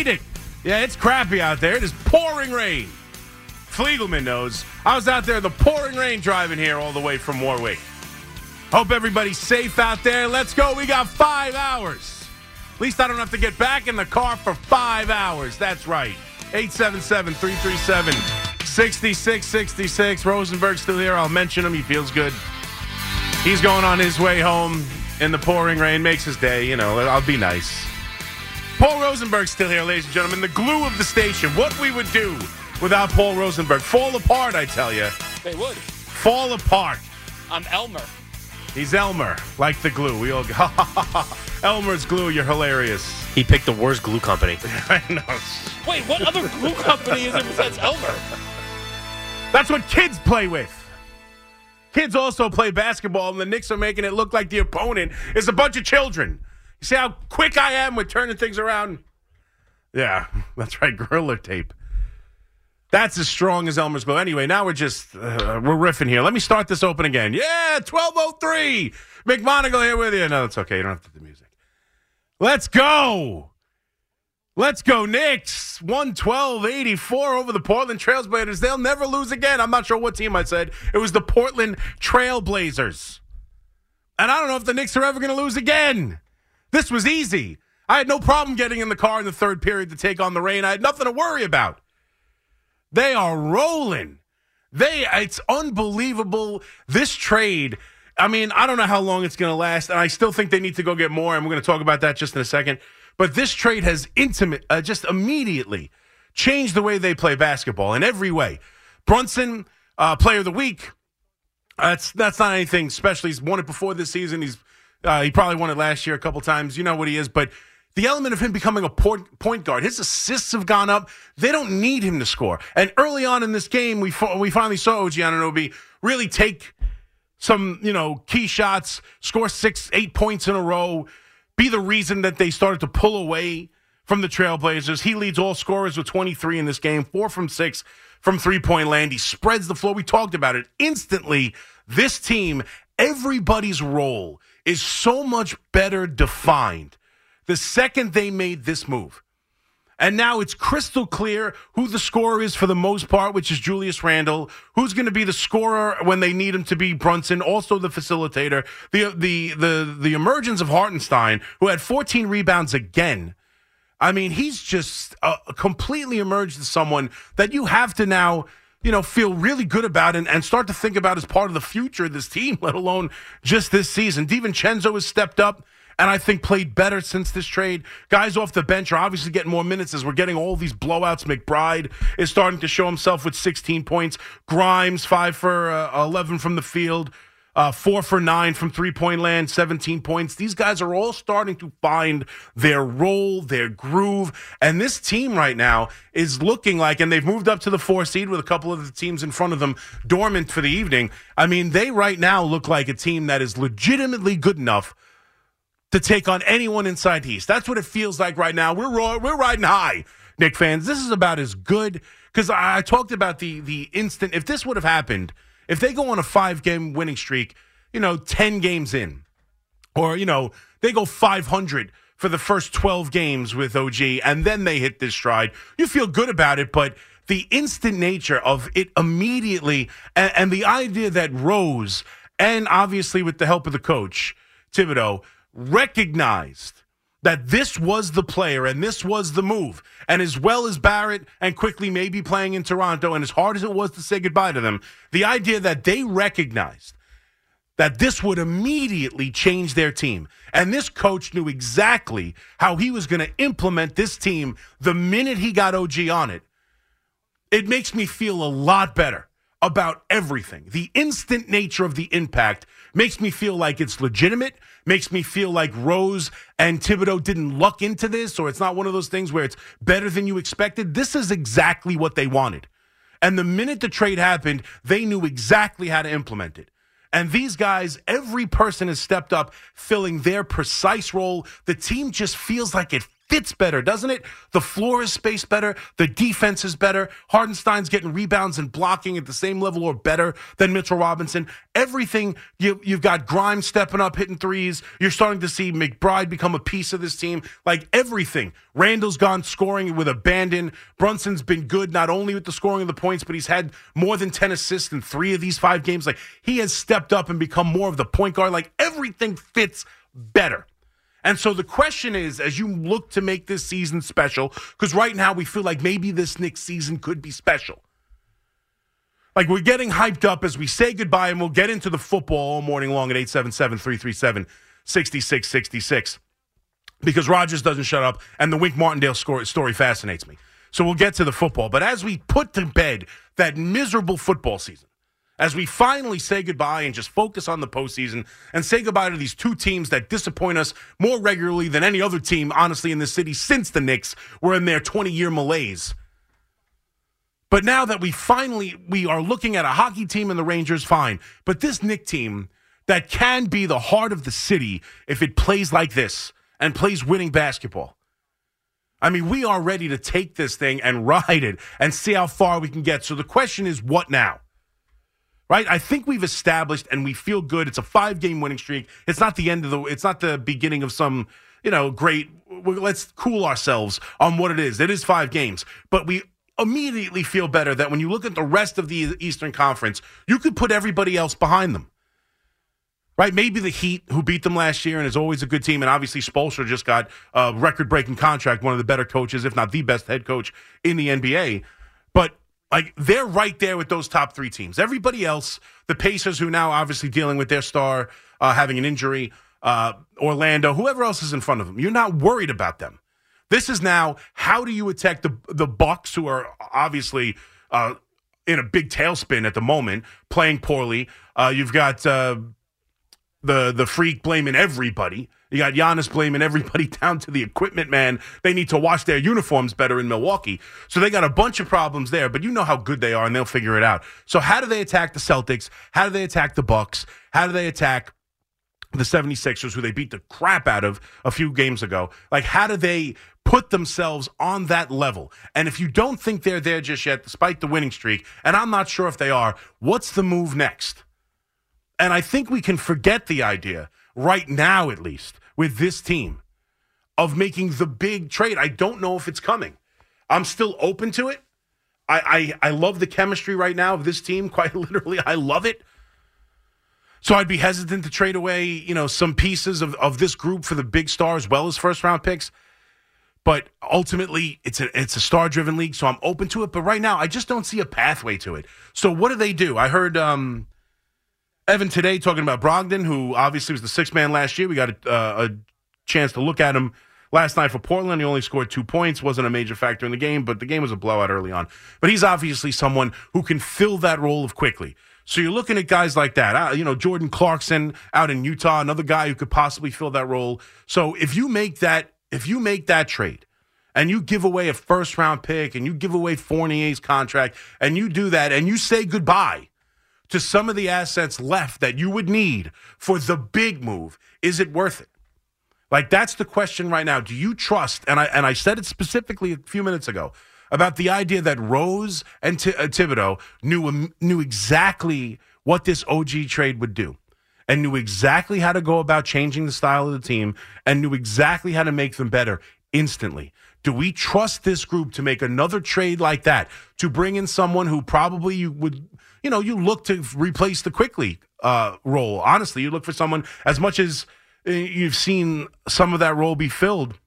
it. Yeah, it's crappy out there. It is pouring rain. Fliegelman knows. I was out there in the pouring rain driving here all the way from Warwick. Hope everybody's safe out there. Let's go. We got five hours. At least I don't have to get back in the car for five hours. That's right. 877 337 6666. Rosenberg's still here. I'll mention him. He feels good. He's going on his way home in the pouring rain. Makes his day. You know, I'll be nice. Paul Rosenberg's still here, ladies and gentlemen. The glue of the station. What we would do without Paul Rosenberg. Fall apart, I tell you. They would. Fall apart. I'm Elmer. He's Elmer, like the glue. We all go, Elmer's glue, you're hilarious. He picked the worst glue company. I know. Wait, what other glue company is there besides Elmer? That's what kids play with. Kids also play basketball, and the Knicks are making it look like the opponent is a bunch of children. You see how quick I am with turning things around? Yeah, that's right, gorilla tape. That's as strong as Elmer's glue. Anyway, now we're just uh, we're riffing here. Let me start this open again. Yeah, twelve oh three. McMonagle here with you. No, it's okay. You don't have to do the music. Let's go. Let's go, Knicks. 112-84 over the Portland Trailblazers. They'll never lose again. I'm not sure what team I said. It was the Portland Trailblazers. And I don't know if the Knicks are ever going to lose again. This was easy. I had no problem getting in the car in the third period to take on the rain. I had nothing to worry about. They are rolling. They it's unbelievable. This trade, I mean, I don't know how long it's going to last, and I still think they need to go get more, and we're going to talk about that just in a second. But this trade has intimate, uh, just immediately changed the way they play basketball in every way. Brunson, uh, Player of the Week. That's that's not anything special. He's won it before this season. He's uh, he probably won it last year a couple times. You know what he is, but the element of him becoming a point, guard, his assists have gone up. They don't need him to score. And early on in this game, we we finally saw OG Anunoby really take some you know key shots, score six, eight points in a row, be the reason that they started to pull away from the Trailblazers. He leads all scorers with 23 in this game, four from six from three point land. He spreads the floor. We talked about it instantly. This team, everybody's role is so much better defined the second they made this move. And now it's crystal clear who the scorer is for the most part, which is Julius Randle. Who's going to be the scorer when they need him to be Brunson, also the facilitator. The the the the emergence of Hartenstein, who had 14 rebounds again. I mean, he's just uh, completely emerged as someone that you have to now, you know, feel really good about and, and start to think about as part of the future of this team, let alone just this season. DiVincenzo has stepped up and I think played better since this trade. Guys off the bench are obviously getting more minutes as we're getting all these blowouts. McBride is starting to show himself with 16 points. Grimes, 5 for uh, 11 from the field. Uh, four for nine from three point land, 17 points. These guys are all starting to find their role, their groove. And this team right now is looking like, and they've moved up to the four seed with a couple of the teams in front of them dormant for the evening. I mean, they right now look like a team that is legitimately good enough to take on anyone inside the East. That's what it feels like right now. We're we're riding high, Knick fans. This is about as good because I, I talked about the the instant. If this would have happened, if they go on a five game winning streak, you know, ten games in, or you know, they go five hundred for the first twelve games with OG, and then they hit this stride, you feel good about it, but. The instant nature of it immediately, and, and the idea that Rose, and obviously with the help of the coach, Thibodeau, recognized that this was the player and this was the move. And as well as Barrett and Quickley maybe playing in Toronto, and as hard as it was to say goodbye to them, the idea that they recognized that this would immediately change their team. And this coach knew exactly how he was going to implement this team the minute he got OG on it. It makes me feel a lot better about everything. The instant nature of the impact makes me feel like it's legitimate, makes me feel like Rose and Thibodeau didn't luck into this, or it's not one of those things where it's better than you expected. This is exactly what they wanted. And the minute the trade happened, they knew exactly how to implement it. And these guys, every person has stepped up, filling their precise role. The team just feels like it fits better, doesn't it? The floor is spaced better. The defense is better. Hartenstein's getting rebounds and blocking at the same level or better than Mitchell Robinson. Everything, you, you've got Grimes stepping up, hitting threes. You're starting to see McBride become a piece of this team. Like everything. Randle's gone scoring with abandon. Brunson's been good, not only with the scoring of the points, but he's had more than 10 assists in three of these five games. Like he has stepped up and become more of the point guard. Like everything fits better. And so the question is, as you look to make this season special, because right now we feel like maybe this next season could be special. Like we're getting hyped up as we say goodbye, and we'll get into the football all morning long at 877 337 6666 because Rodgers doesn't shut up, and the Wink Martindale story fascinates me. So we'll get to the football. But as we put to bed that miserable football season, as we finally say goodbye and just focus on the postseason and say goodbye to these two teams that disappoint us more regularly than any other team, honestly, in this city since the Knicks were in their 20 year malaise. But now that we finally we are looking at a hockey team and the Rangers, fine. But this Knick team that can be the heart of the city if it plays like this and plays winning basketball. I mean, we are ready to take this thing and ride it and see how far we can get. So the question is, what now? Right? I think we've established and we feel good. It's a five game winning streak. It's not the end of the, it's not the beginning of some, you know, great, let's cool ourselves on what it is. It is five games. But we immediately feel better that when you look at the rest of the Eastern Conference, you could put everybody else behind them. Right? Maybe the Heat, who beat them last year and is always a good team. And obviously, Spoelstra just got a record breaking contract, one of the better coaches, if not the best head coach in the NBA. Like they're right there with those top three teams. Everybody else, the Pacers, who now obviously dealing with their star uh, having an injury, uh, Orlando, whoever else is in front of them, you're not worried about them. This is now how do you attack the the Bucks, who are obviously uh, in a big tailspin at the moment, playing poorly. Uh, you've got uh, the the freak blaming everybody. You got Giannis blaming everybody down to the equipment man. They need to wash their uniforms better in Milwaukee. So they got a bunch of problems there, but you know how good they are and they'll figure it out. So how do they attack the Celtics? How do they attack the Bucks? How do they attack the 76ers who they beat the crap out of a few games ago? Like how do they put themselves on that level? And if you don't think they're there just yet despite the winning streak, and I'm not sure if they are, what's the move next? And I think we can forget the idea, right now at least, with this team, of making the big trade. I don't know if it's coming. I'm still open to it. I, I, I love the chemistry right now of this team. Quite literally, I love it. So I'd be hesitant to trade away, you know, some pieces of, of this group for the big star as well as first round picks. But ultimately, it's a it's a star driven league, so I'm open to it. But right now, I just don't see a pathway to it. So what do they do? I heard um, Evan today talking about Brogdon, who obviously was the sixth man last year. We got a, uh, a chance to look at him last night for Portland. He only scored two points, wasn't a major factor in the game, but the game was a blowout early on. But he's obviously someone who can fill that role of Quickley. So you're looking at guys like that. Uh, you know, Jordan Clarkson out in Utah, another guy who could possibly fill that role. So if you make that, if you make that trade, and you give away a first round pick, and you give away Fournier's contract, and you do that, and you say goodbye to some of the assets left that you would need for the big move, is it worth it? Like that's the question right now. Do you trust? And I and I said it specifically a few minutes ago about the idea that Rose and T- uh, Thibodeau knew knew exactly what this OG trade would do, and knew exactly how to go about changing the style of the team, and knew exactly how to make them better instantly. Do we trust this group to make another trade like that to bring in someone who probably you would, you know, you look to replace the Quickley uh, role? Honestly, you look for someone as much as uh, you've seen some of that role be filled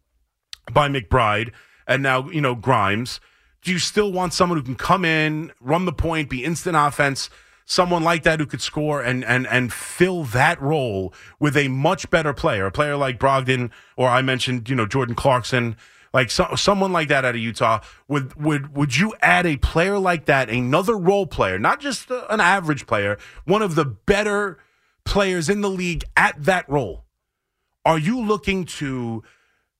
by McBride and now you know Grimes. Do you still want someone who can come in, run the point, be instant offense? Someone like that who could score and and and fill that role with a much better player, a player like Brogdon, or I mentioned, you know, Jordan Clarkson like so, someone like that out of Utah, would would would you add a player like that, another role player, not just an average player, one of the better players in the league at that role? Are you looking to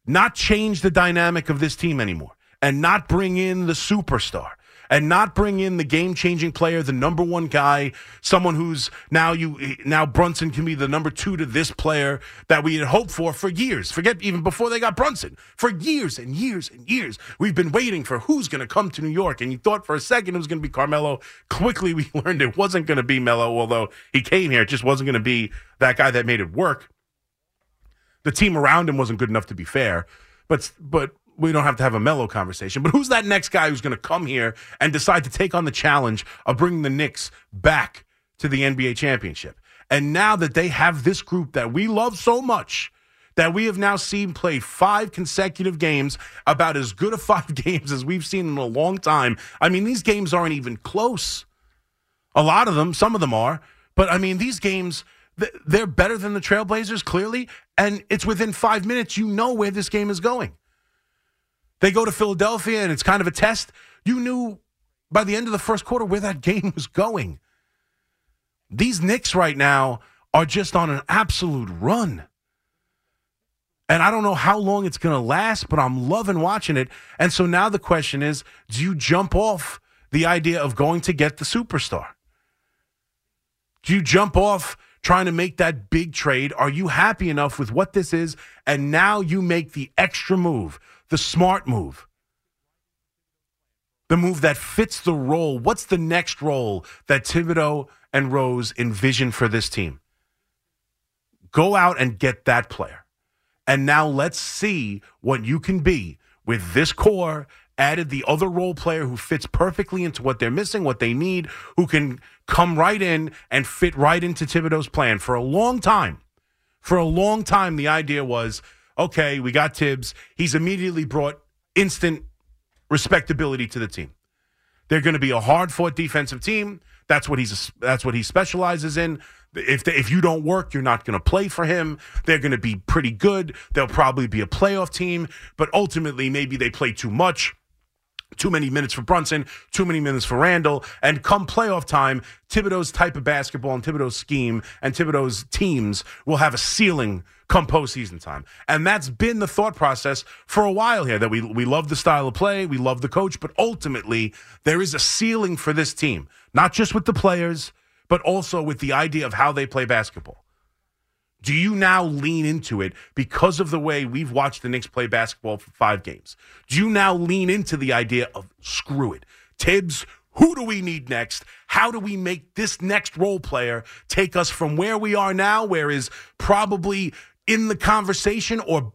not change the dynamic of this team anymore and not bring in the superstar and not bring in the game-changing player, the number one guy, someone who's now you now Brunson can be the number two to this player that we had hoped for for years. Forget even before they got Brunson. For years and years and years, we've been waiting for who's going to come to New York, and you thought for a second it was going to be Carmelo. Quickly, we learned it wasn't going to be Melo, although he came here, it just wasn't going to be that guy that made it work. The team around him wasn't good enough to be fair, but but we don't have to have a Melo conversation. But who's that next guy who's going to come here and decide to take on the challenge of bringing the Knicks back to the NBA championship? And now that they have this group that we love so much, that we have now seen play five consecutive games, about as good of five games as we've seen in a long time. I mean, these games aren't even close. A lot of them, some of them are, but I mean, these games, they're better than the Trailblazers, clearly. And it's within five minutes, you know where this game is going. They go to Philadelphia and it's kind of a test. You knew by the end of the first quarter where that game was going. These Knicks right now are just on an absolute run. And I don't know how long it's going to last, but I'm loving watching it. And so now the question is do you jump off the idea of going to get the superstar? Do you jump off trying to make that big trade? Are you happy enough with what this is? And now you make the extra move, the smart move, the move that fits the role. What's the next role that Thibodeau and Rose envision for this team? Go out and get that player. And now let's see what you can be with this core. Added the other role player who fits perfectly into what they're missing, what they need, who can come right in and fit right into Thibodeau's plan. For a long time, for a long time, the idea was okay, we got Thibs. He's immediately brought instant respectability to the team. They're going to be a hard fought defensive team. That's what he's that's what he specializes in. If they, if you don't work, you're not going to play for him. They're going to be pretty good. They'll probably be a playoff team, but ultimately maybe they play too much. Too many minutes for Brunson, too many minutes for Randle. And come playoff time, Thibodeau's type of basketball and Thibodeau's scheme and Thibodeau's teams will have a ceiling come postseason time. And that's been the thought process for a while here that we, we love the style of play, we love the coach, but ultimately there is a ceiling for this team, not just with the players, but also with the idea of how they play basketball. Do you now lean into it because of the way we've watched the Knicks play basketball for five games? Do you now lean into the idea of screw it? Thibs, who do we need next? How do we make this next role player take us from where we are now, where is probably in the conversation or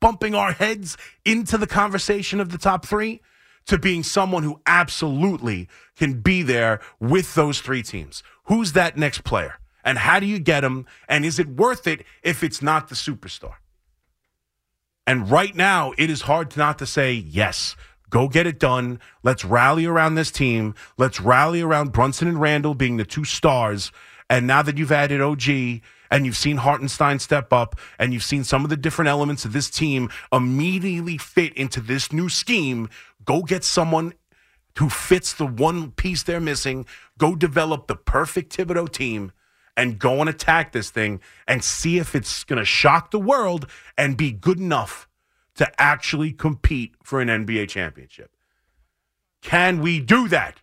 bumping our heads into the conversation of the top three, to being someone who absolutely can be there with those three teams? Who's that next player? And how do you get him? And is it worth it if it's not the superstar? And right now, it is hard not to say, yes, go get it done. Let's rally around this team. Let's rally around Brunson and Randle being the two stars. And now that you've added OG and you've seen Hartenstein step up and you've seen some of the different elements of this team immediately fit into this new scheme, go get someone who fits the one piece they're missing. Go develop the perfect Thibodeau team and go and attack this thing and see if it's going to shock the world and be good enough to actually compete for an NBA championship. Can we do that?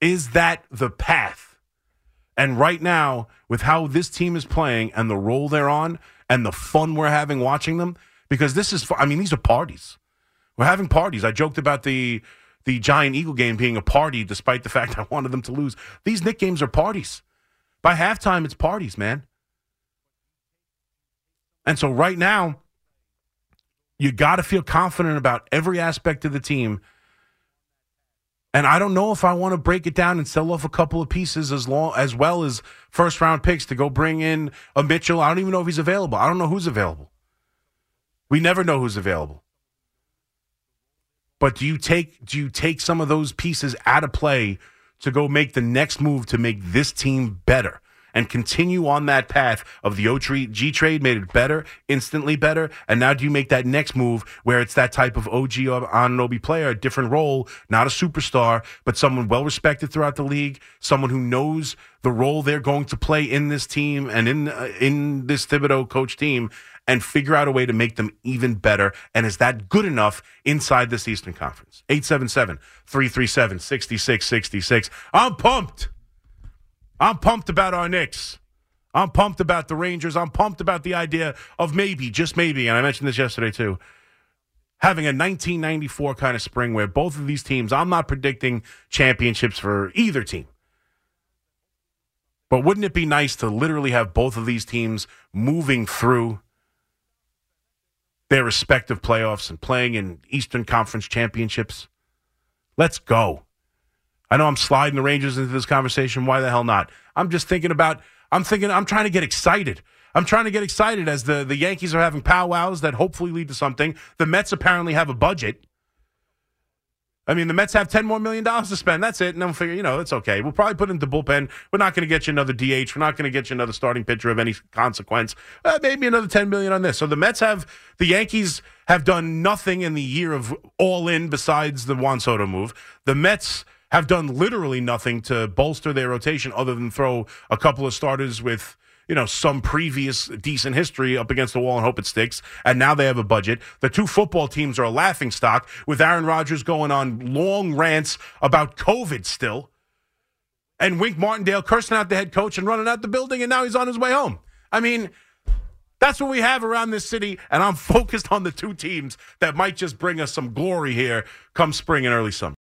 Is that the path? And right now, with how this team is playing and the role they're on and the fun we're having watching them, because this is, I mean, these are parties. We're having parties. I joked about the the Giant Eagle game being a party, despite the fact I wanted them to lose. These Knick games are parties. By halftime, it's parties, man. And so right now, you got to feel confident about every aspect of the team. And I don't know if I want to break it down and sell off a couple of pieces as long as well as first round picks to go bring in a Mitchell. I don't even know if he's available. I don't know who's available. We never know who's available. But do you take do you take some of those pieces out of play to go make the next move to make this team better? and continue on that path of the OG G trade made it better, instantly better, and now do you make that next move where it's that type of OG or Anunoby player, a different role, not a superstar, but someone well respected throughout the league, someone who knows the role they're going to play in this team and in uh, in this Thibodeau coach team, and figure out a way to make them even better. And is that good enough inside this Eastern Conference? 877 337 6666. I'm pumped. I'm pumped about our Knicks. I'm pumped about the Rangers. I'm pumped about the idea of maybe, just maybe, and I mentioned this yesterday too, having a 1994 kind of spring where both of these teams, I'm not predicting championships for either team. But wouldn't it be nice to literally have both of these teams moving through their respective playoffs and playing in Eastern Conference championships? Let's go. I know I'm sliding the Rangers into this conversation. Why the hell not? I'm just thinking about, I'm thinking, I'm trying to get excited. I'm trying to get excited as the, the Yankees are having powwows that hopefully lead to something. The Mets apparently have a budget. I mean, the Mets have ten more million dollars to spend. That's it, and then we'll figure. You know, that's okay. We'll probably put it into bullpen. We're not going to get you another DH. We're not going to get you another starting pitcher of any consequence. Uh, maybe another ten million on this. So the Mets have the Yankees have done nothing in the year of all in besides the Juan Soto move. The Mets have done literally nothing to bolster their rotation other than throw a couple of starters with you know some previous decent history up against the wall and hope it sticks. And now they have a budget. The two football teams are a laughing stock with aaron rodgers going on long rants about covid still and wink martindale cursing out the head coach and running out the building and now he's on his way home. I mean that's what we have around this city and i'm focused on the two teams that might just bring us some glory here come spring and early summer